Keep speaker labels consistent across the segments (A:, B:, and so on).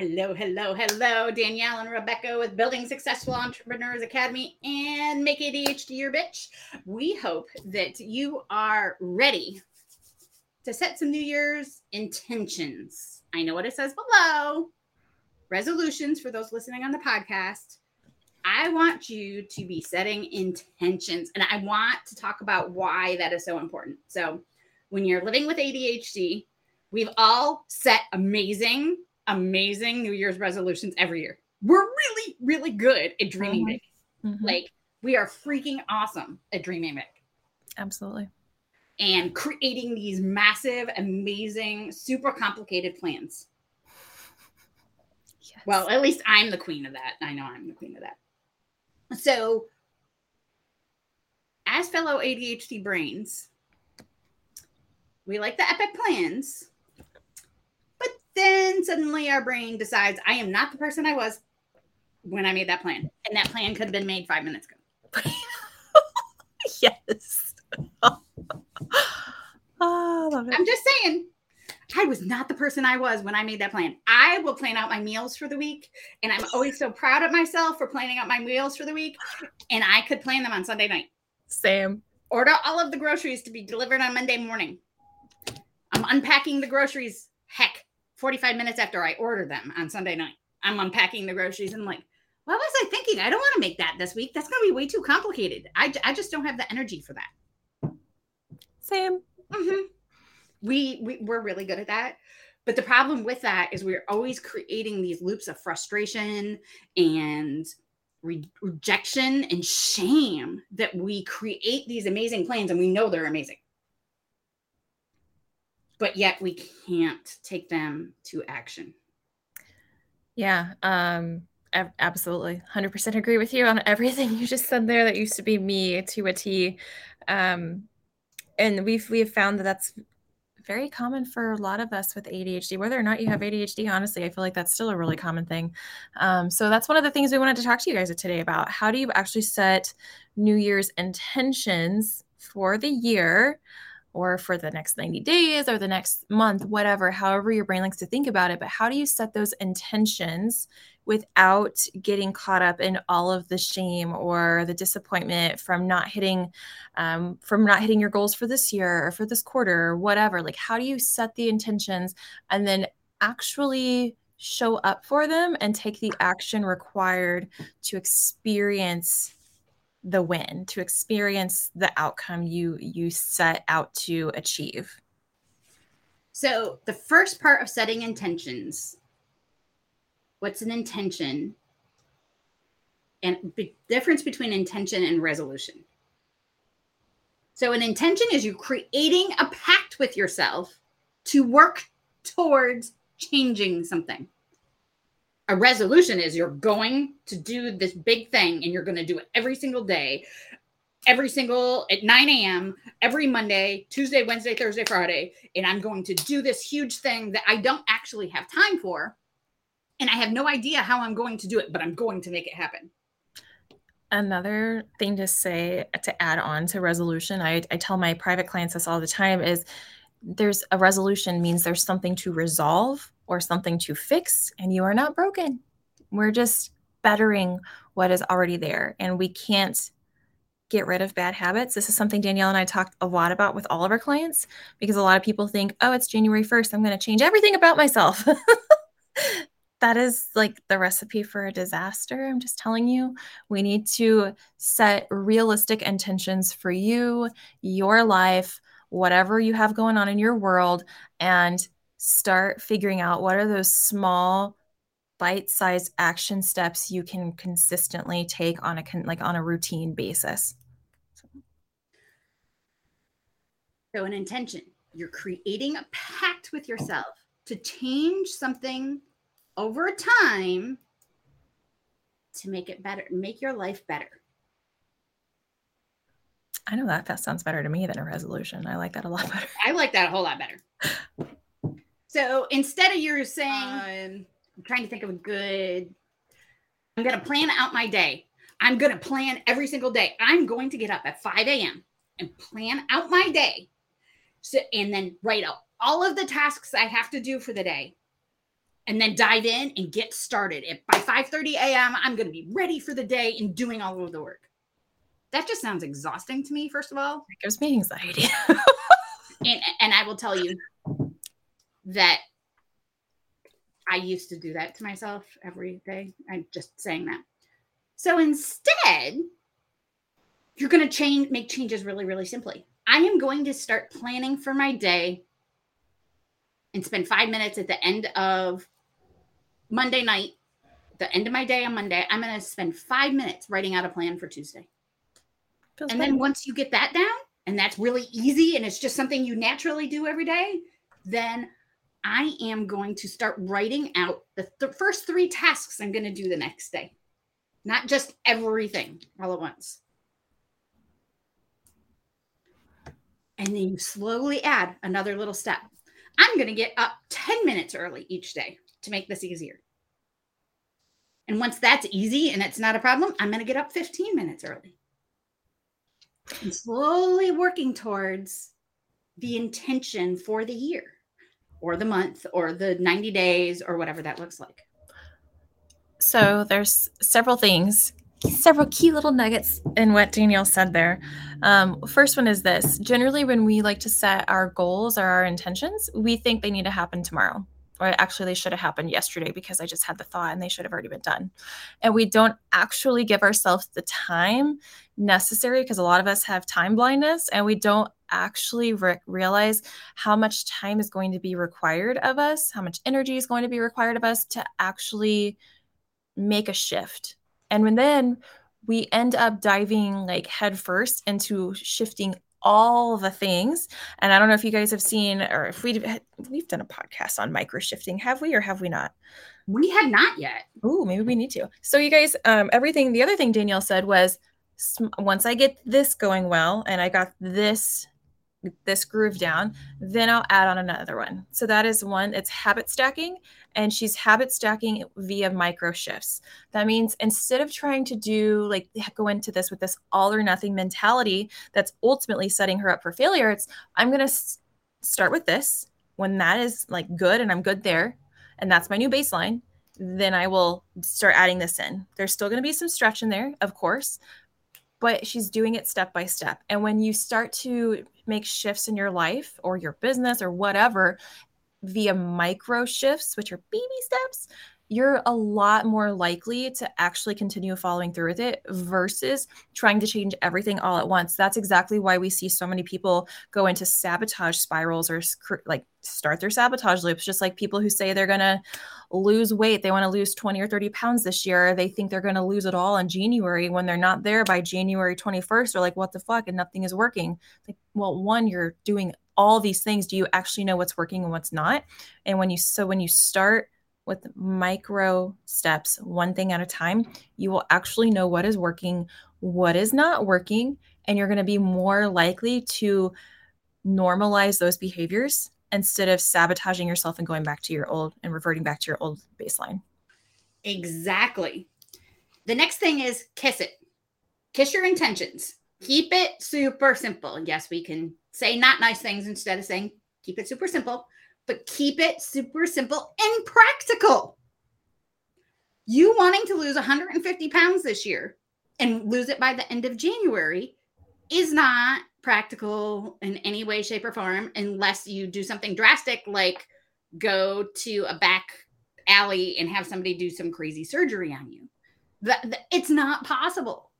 A: Hello, hello, hello. Danielle and Rebecca with Building Successful Entrepreneurs Academy and Make ADHD Your Bitch. We hope that you are ready to set some New Year's intentions. I know what it says below resolutions for those listening on the podcast. I want you to be setting intentions and I want to talk about why that is so important. So, when you're living with ADHD, we've all set amazing amazing New Year's resolutions every year. We're really, really good at dreaming big. Mm-hmm. Like we are freaking awesome at dreaming big.
B: Absolutely.
A: And creating these massive, amazing, super complicated plans. Yes. Well, at least I'm the queen of that. I know I'm the queen of that. So, as fellow ADHD brains, we like the epic plans, then suddenly our brain decides I am not the person I was when I made that plan. And that plan could have been made five minutes ago.
B: yes. oh,
A: I'm just saying, I was not the person I was when I made that plan. I will plan out my meals for the week, and I'm always so proud of myself for planning out my meals for the week. And I could plan them on Sunday night.
B: Same.
A: Order all of the groceries to be delivered on Monday morning. I'm unpacking the groceries. Heck, 45 minutes after I order them on Sunday night. I'm unpacking the groceries and I'm like, what was I thinking? I don't want to make that this week. That's going to be way too complicated. I, I just don't have the energy for that.
B: Same.
A: Mm-hmm. We, we, we're really good at that. But the problem with that is we're always creating these loops of frustration and re- rejection and shame that we create these amazing plans and we know they're amazing but yet we can't take them to action.
B: Yeah, um, absolutely, hundred percent agree with you on everything you just said there. That used to be me to a T, um, and we've we have found that that's very common for a lot of us with ADHD. Whether or not you have ADHD, honestly, I feel like that's still a really common thing. Um, so that's one of the things we wanted to talk to you guys today about. How do you actually set New Year's intentions for the year? Or for the next 90 days or the next month, whatever, however your brain likes to think about it. But how do you set those intentions without getting caught up in all of the shame or the disappointment from not hitting um, from not hitting your goals for this year or for this quarter or whatever? Like, how do you set the intentions and then actually show up for them and take the action required to experience the win to experience the outcome you you set out to achieve?
A: So the first part of setting intentions. What's an intention? And the difference between intention and resolution. So an intention is you creating a pact with yourself to work towards changing something a resolution is you're going to do this big thing and you're going to do it every single day. Every single at 9 a.m every monday tuesday wednesday thursday friday and i'm going to do this huge thing that i don't actually have time for. And i have no idea how i'm going to do it but i'm going to make it happen.
B: Another thing to say to add on to resolution I, I tell my private clients this all the time is there's a resolution means there's something to resolve or something to fix, and you are not broken. We're just bettering what is already there, and we can't get rid of bad habits. This is something Danielle and I talked a lot about with all of our clients because a lot of people think, oh, it's January 1st. I'm going to change everything about myself. that is like the recipe for a disaster. I'm just telling you, we need to set realistic intentions for you, your life, whatever you have going on in your world, and start figuring out what are those small bite-sized action steps you can consistently take on a like on a routine basis.
A: So an intention. You're creating a pact with yourself to change something over time to make it better make your life better.
B: I know that that sounds better to me than a resolution. I like that a lot better.
A: I like that a whole lot better So instead of you're saying, um, I'm trying to think of a good, I'm going to plan out my day. I'm going to plan every single day. I'm going to get up at 5 a.m. and plan out my day. So, and then write out all of the tasks I have to do for the day. and then dive in and get started. If by 5:30 a.m., I'm going to be ready for the day and doing all of the work. That just sounds exhausting to me, first of all.
B: It gives me anxiety.
A: and and I will tell you that I used to do that to myself every day. I'm just saying that. So instead, you're going to change make changes really really simply. I am going to start planning for my day and spend 5 minutes at the end of Monday night, the end of my day on Monday, I'm going to spend 5 minutes writing out a plan for Tuesday. Feels and then once you get that down, and that's really easy and it's just something you naturally do every day, then I am going to start writing out the th- first three tasks I'm going to do the next day, not just everything all at once. And then you slowly add another little step. I'm going to get up 10 minutes early each day to make this easier. And once that's easy and it's not a problem, I'm going to get up 15 minutes early. And slowly working towards the intention for the year or the month or the 90 days or whatever that looks like.
B: So there's several things, several key little nuggets in what Danielle said there. Um, first one is this generally, when we like to set our goals or our intentions, we think they need to happen tomorrow. Or actually, they should have happened yesterday because I just had the thought and they should have already been done. And we don't actually give ourselves the time necessary because a lot of us have time blindness and we don't actually re- realize how much time is going to be required of us, how much energy is going to be required of us to actually make a shift. And when then we end up diving like headfirst into shifting all the things. And I don't know if you guys have seen or if we we've done a podcast on micro shifting, have we or have we not?
A: We had not yet.
B: Oh, maybe we need to. So you guys, um, everything. The other thing Danielle said was once I get this going well and I got this this groove down, then I'll add on another one. So that is one, it's habit stacking, and she's habit stacking via micro shifts. That means instead of trying to do like go into this with this all or nothing mentality that's ultimately setting her up for failure, it's I'm going to s- start with this. When that is like good and I'm good there, and that's my new baseline, then I will start adding this in. There's still going to be some stretch in there, of course, but she's doing it step by step. And when you start to make shifts in your life or your business or whatever via micro shifts, which are baby steps, you're a lot more likely to actually continue following through with it versus trying to change everything all at once. That's exactly why we see so many people go into sabotage spirals or like start their sabotage loops, just like people who say they're going to lose weight. They want to lose 20 or 30 pounds this year. They think they're going to lose it all in January. When they're not there by January 21st, they're like, what the fuck? And nothing is working. Like, well, one, you're doing all these things. Do you actually know what's working and what's not? And when you, so when you start, with micro steps, one thing at a time, you will actually know what is working, what is not working, and you're going to be more likely to normalize those behaviors instead of sabotaging yourself and going back to your old and reverting back to your old baseline.
A: Exactly. The next thing is kiss it. Kiss your intentions. Keep it super simple. Yes, we can say not nice things instead of saying keep it super simple but keep it super simple and practical. You wanting to lose 150 pounds this year and lose it by the end of January is not practical in any way, shape, or form unless you do something drastic like go to a back alley and have somebody do some crazy surgery on you. It's not possible.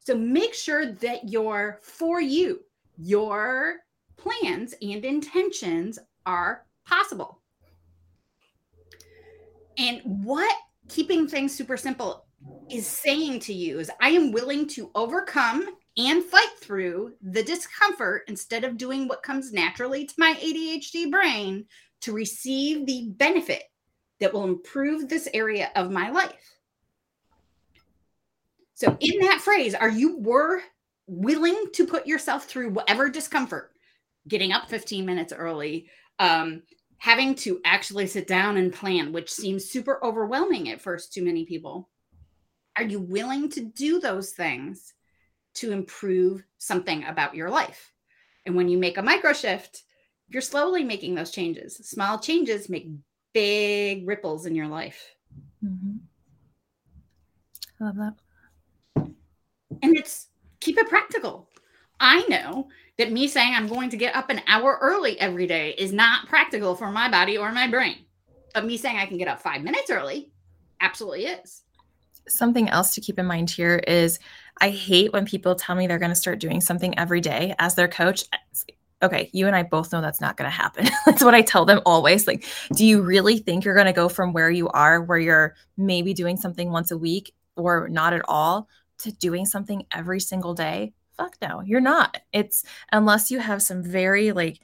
A: So make sure that your for you, your plans and intentions are possible. And what keeping things super simple is saying to you is I am willing to overcome and fight through the discomfort instead of doing what comes naturally to my ADHD brain to receive the benefit that will improve this area of my life. So, in that phrase, are you were willing to put yourself through whatever discomfort, getting up 15 minutes early, um, having to actually sit down and plan, which seems super overwhelming at first to many people. Are you willing to do those things to improve something about your life? And when you make a micro shift, you're slowly making those changes. Small changes make big ripples in your life.
B: Mm-hmm. I love that.
A: And it's keep it practical. I know that me saying I'm going to get up an hour early every day is not practical for my body or my brain. But me saying I can get up five minutes early absolutely is.
B: Something else to keep in mind here is I hate when people tell me they're going to start doing something every day as their coach. Okay, you and I both know that's not going to happen. that's what I tell them always. Like, do you really think you're going to go from where you are, where you're maybe doing something once a week or not at all, to doing something every single day? Fuck no, you're not. It's unless you have some very like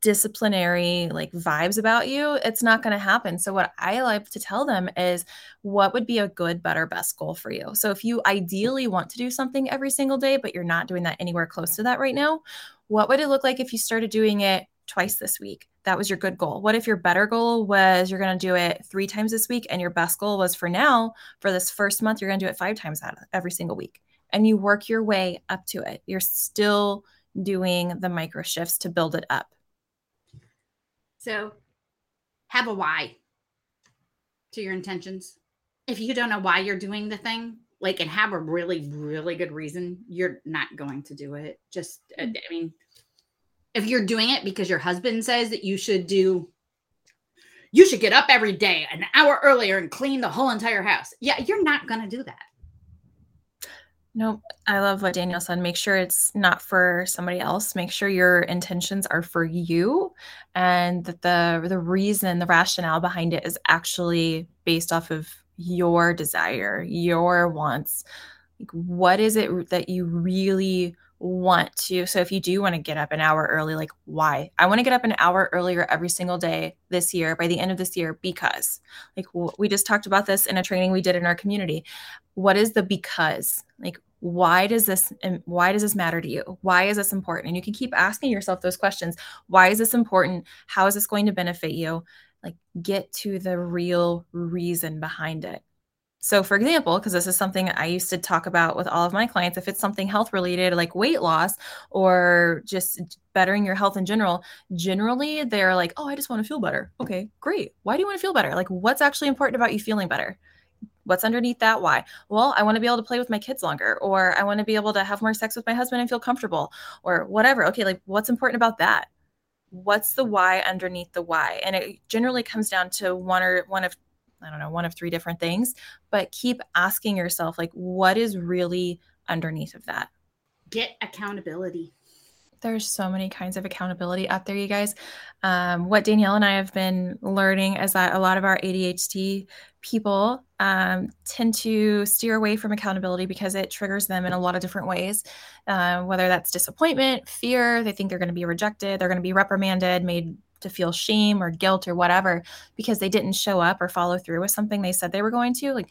B: disciplinary like vibes about you, it's not going to happen. So what I like to tell them is what would be a good, better, best goal for you. So if you ideally want to do something every single day but you're not doing that anywhere close to that right now, what would it look like if you started doing it twice this week? That was your good goal. What if your better goal was you're going to do it 3 times this week and your best goal was for now for this first month you're going to do it 5 times out every single week and you work your way up to it. You're still doing the micro shifts to build it up
A: so have a why to your intentions. If you don't know why you're doing the thing, like, and have a really, really good reason, you're not going to do it. Just, I mean, if you're doing it because your husband says that you should do, you should get up every day an hour earlier and clean the whole entire house. Yeah, you're not going to do that.
B: No, I love what Danielle said. Make sure it's not for somebody else. Make sure your intentions are for you and that the the reason, the rationale behind it is actually based off of your desire, your wants. Like what is it that you really want to so if you do want to get up an hour early like why? I want to get up an hour earlier every single day this year by the end of this year because like we just talked about this in a training we did in our community. What is the because? Like why does this why does this matter to you? Why is this important? And you can keep asking yourself those questions. Why is this important? How is this going to benefit you? Like get to the real reason behind it so, for example, because this is something I used to talk about with all of my clients, if it's something health related like weight loss or just bettering your health in general, generally they're like, oh, I just want to feel better. Okay, great. Why do you want to feel better? Like, what's actually important about you feeling better? What's underneath that? Why? Well, I want to be able to play with my kids longer, or I want to be able to have more sex with my husband and feel comfortable, or whatever. Okay, like, what's important about that? What's the mm. why underneath the why? And it generally comes down to one or one of I don't know, one of three different things, but keep asking yourself, like, what is really underneath of that?
A: Get accountability.
B: There's so many kinds of accountability out there, you guys. Um, what Danielle and I have been learning is that a lot of our ADHD people um, tend to steer away from accountability because it triggers them in a lot of different ways, uh, whether that's disappointment, fear, they think they're going to be rejected, they're going to be reprimanded, made to feel shame or guilt or whatever because they didn't show up or follow through with something they said they were going to like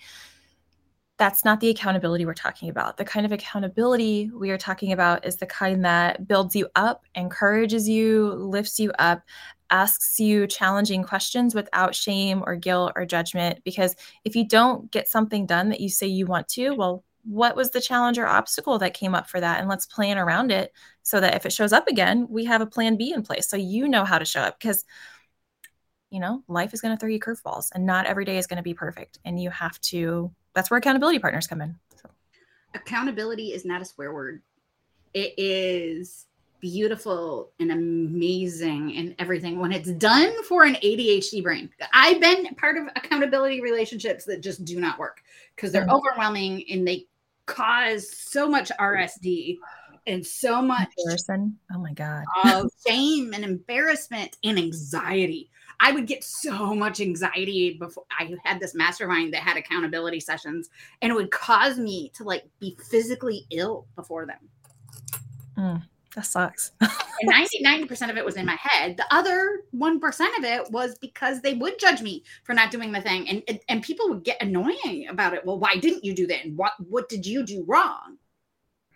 B: that's not the accountability we're talking about. The kind of accountability we are talking about is the kind that builds you up, encourages you, lifts you up, asks you challenging questions without shame or guilt or judgment. Because if you don't get something done that you say you want to, well, what was the challenge or obstacle that came up for that? And let's plan around it so that if it shows up again, we have a plan B in place. So you know how to show up because, you know, life is going to throw you curveballs and not every day is going to be perfect. And you have to, that's where accountability partners come in. So.
A: Accountability is not a swear word, it is beautiful and amazing and everything when it's done for an ADHD brain. I've been part of accountability relationships that just do not work because they're mm-hmm. overwhelming and they cause so much RSD and so much
B: Embarrassing. Oh my God.
A: of shame and embarrassment and anxiety. I would get so much anxiety before I had this mastermind that had accountability sessions, and it would cause me to like be physically ill before them.
B: Mm, that sucks.
A: and 90, 90% of it was in my head. The other 1% of it was because they would judge me for not doing the thing. And, and, and people would get annoying about it. Well, why didn't you do that? And what, what did you do wrong?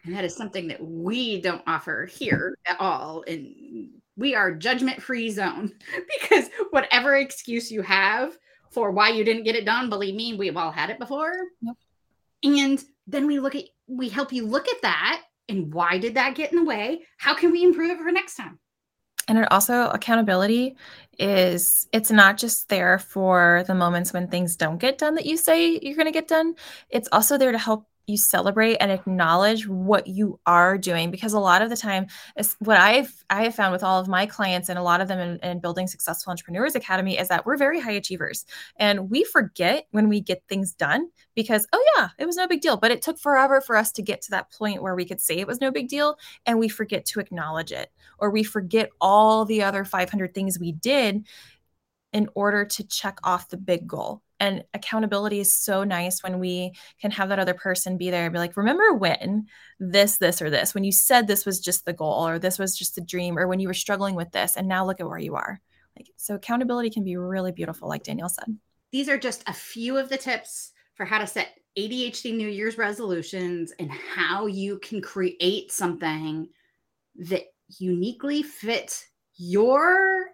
A: And that is something that we don't offer here at all. And we are judgment free zone because whatever excuse you have for why you didn't get it done, believe me, we've all had it before. Yep. And then we look at, we help you look at that and why did that get in the way? How can we improve it for next time?
B: and it also accountability is it's not just there for the moments when things don't get done that you say you're going to get done it's also there to help you celebrate and acknowledge what you are doing because a lot of the time what i've i have found with all of my clients and a lot of them in, in, building successful entrepreneurs academy is that we're very high achievers. And we forget when we get things done because oh yeah it was no big deal but it took forever for us to get to that point where we could say it was no big deal and we forget to acknowledge it. Or we forget all the other 500 things we did in order to check off the big goal and accountability is so nice when we can have that other person be there and be like remember when this this or this? When you said this was just the goal or this was just the dream or when you were struggling with this and now look at where you are. Like so accountability can be really beautiful like danielle said.
A: These are just a few of the tips for how to set adhd new year's resolutions and how you can create something that uniquely fits your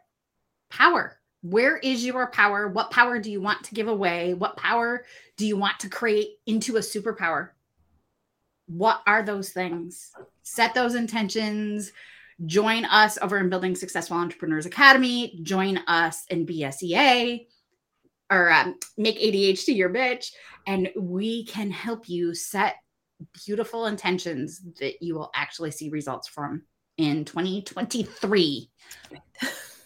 A: power where is your power? What power do you want to give away? What power do you want to create into a superpower? What are those things? Set those intentions. Join us over in Building Successful Entrepreneurs Academy. Join us in BSEA or um, make ADHD your bitch. And we can help you set beautiful intentions that you will actually see results from in 2023.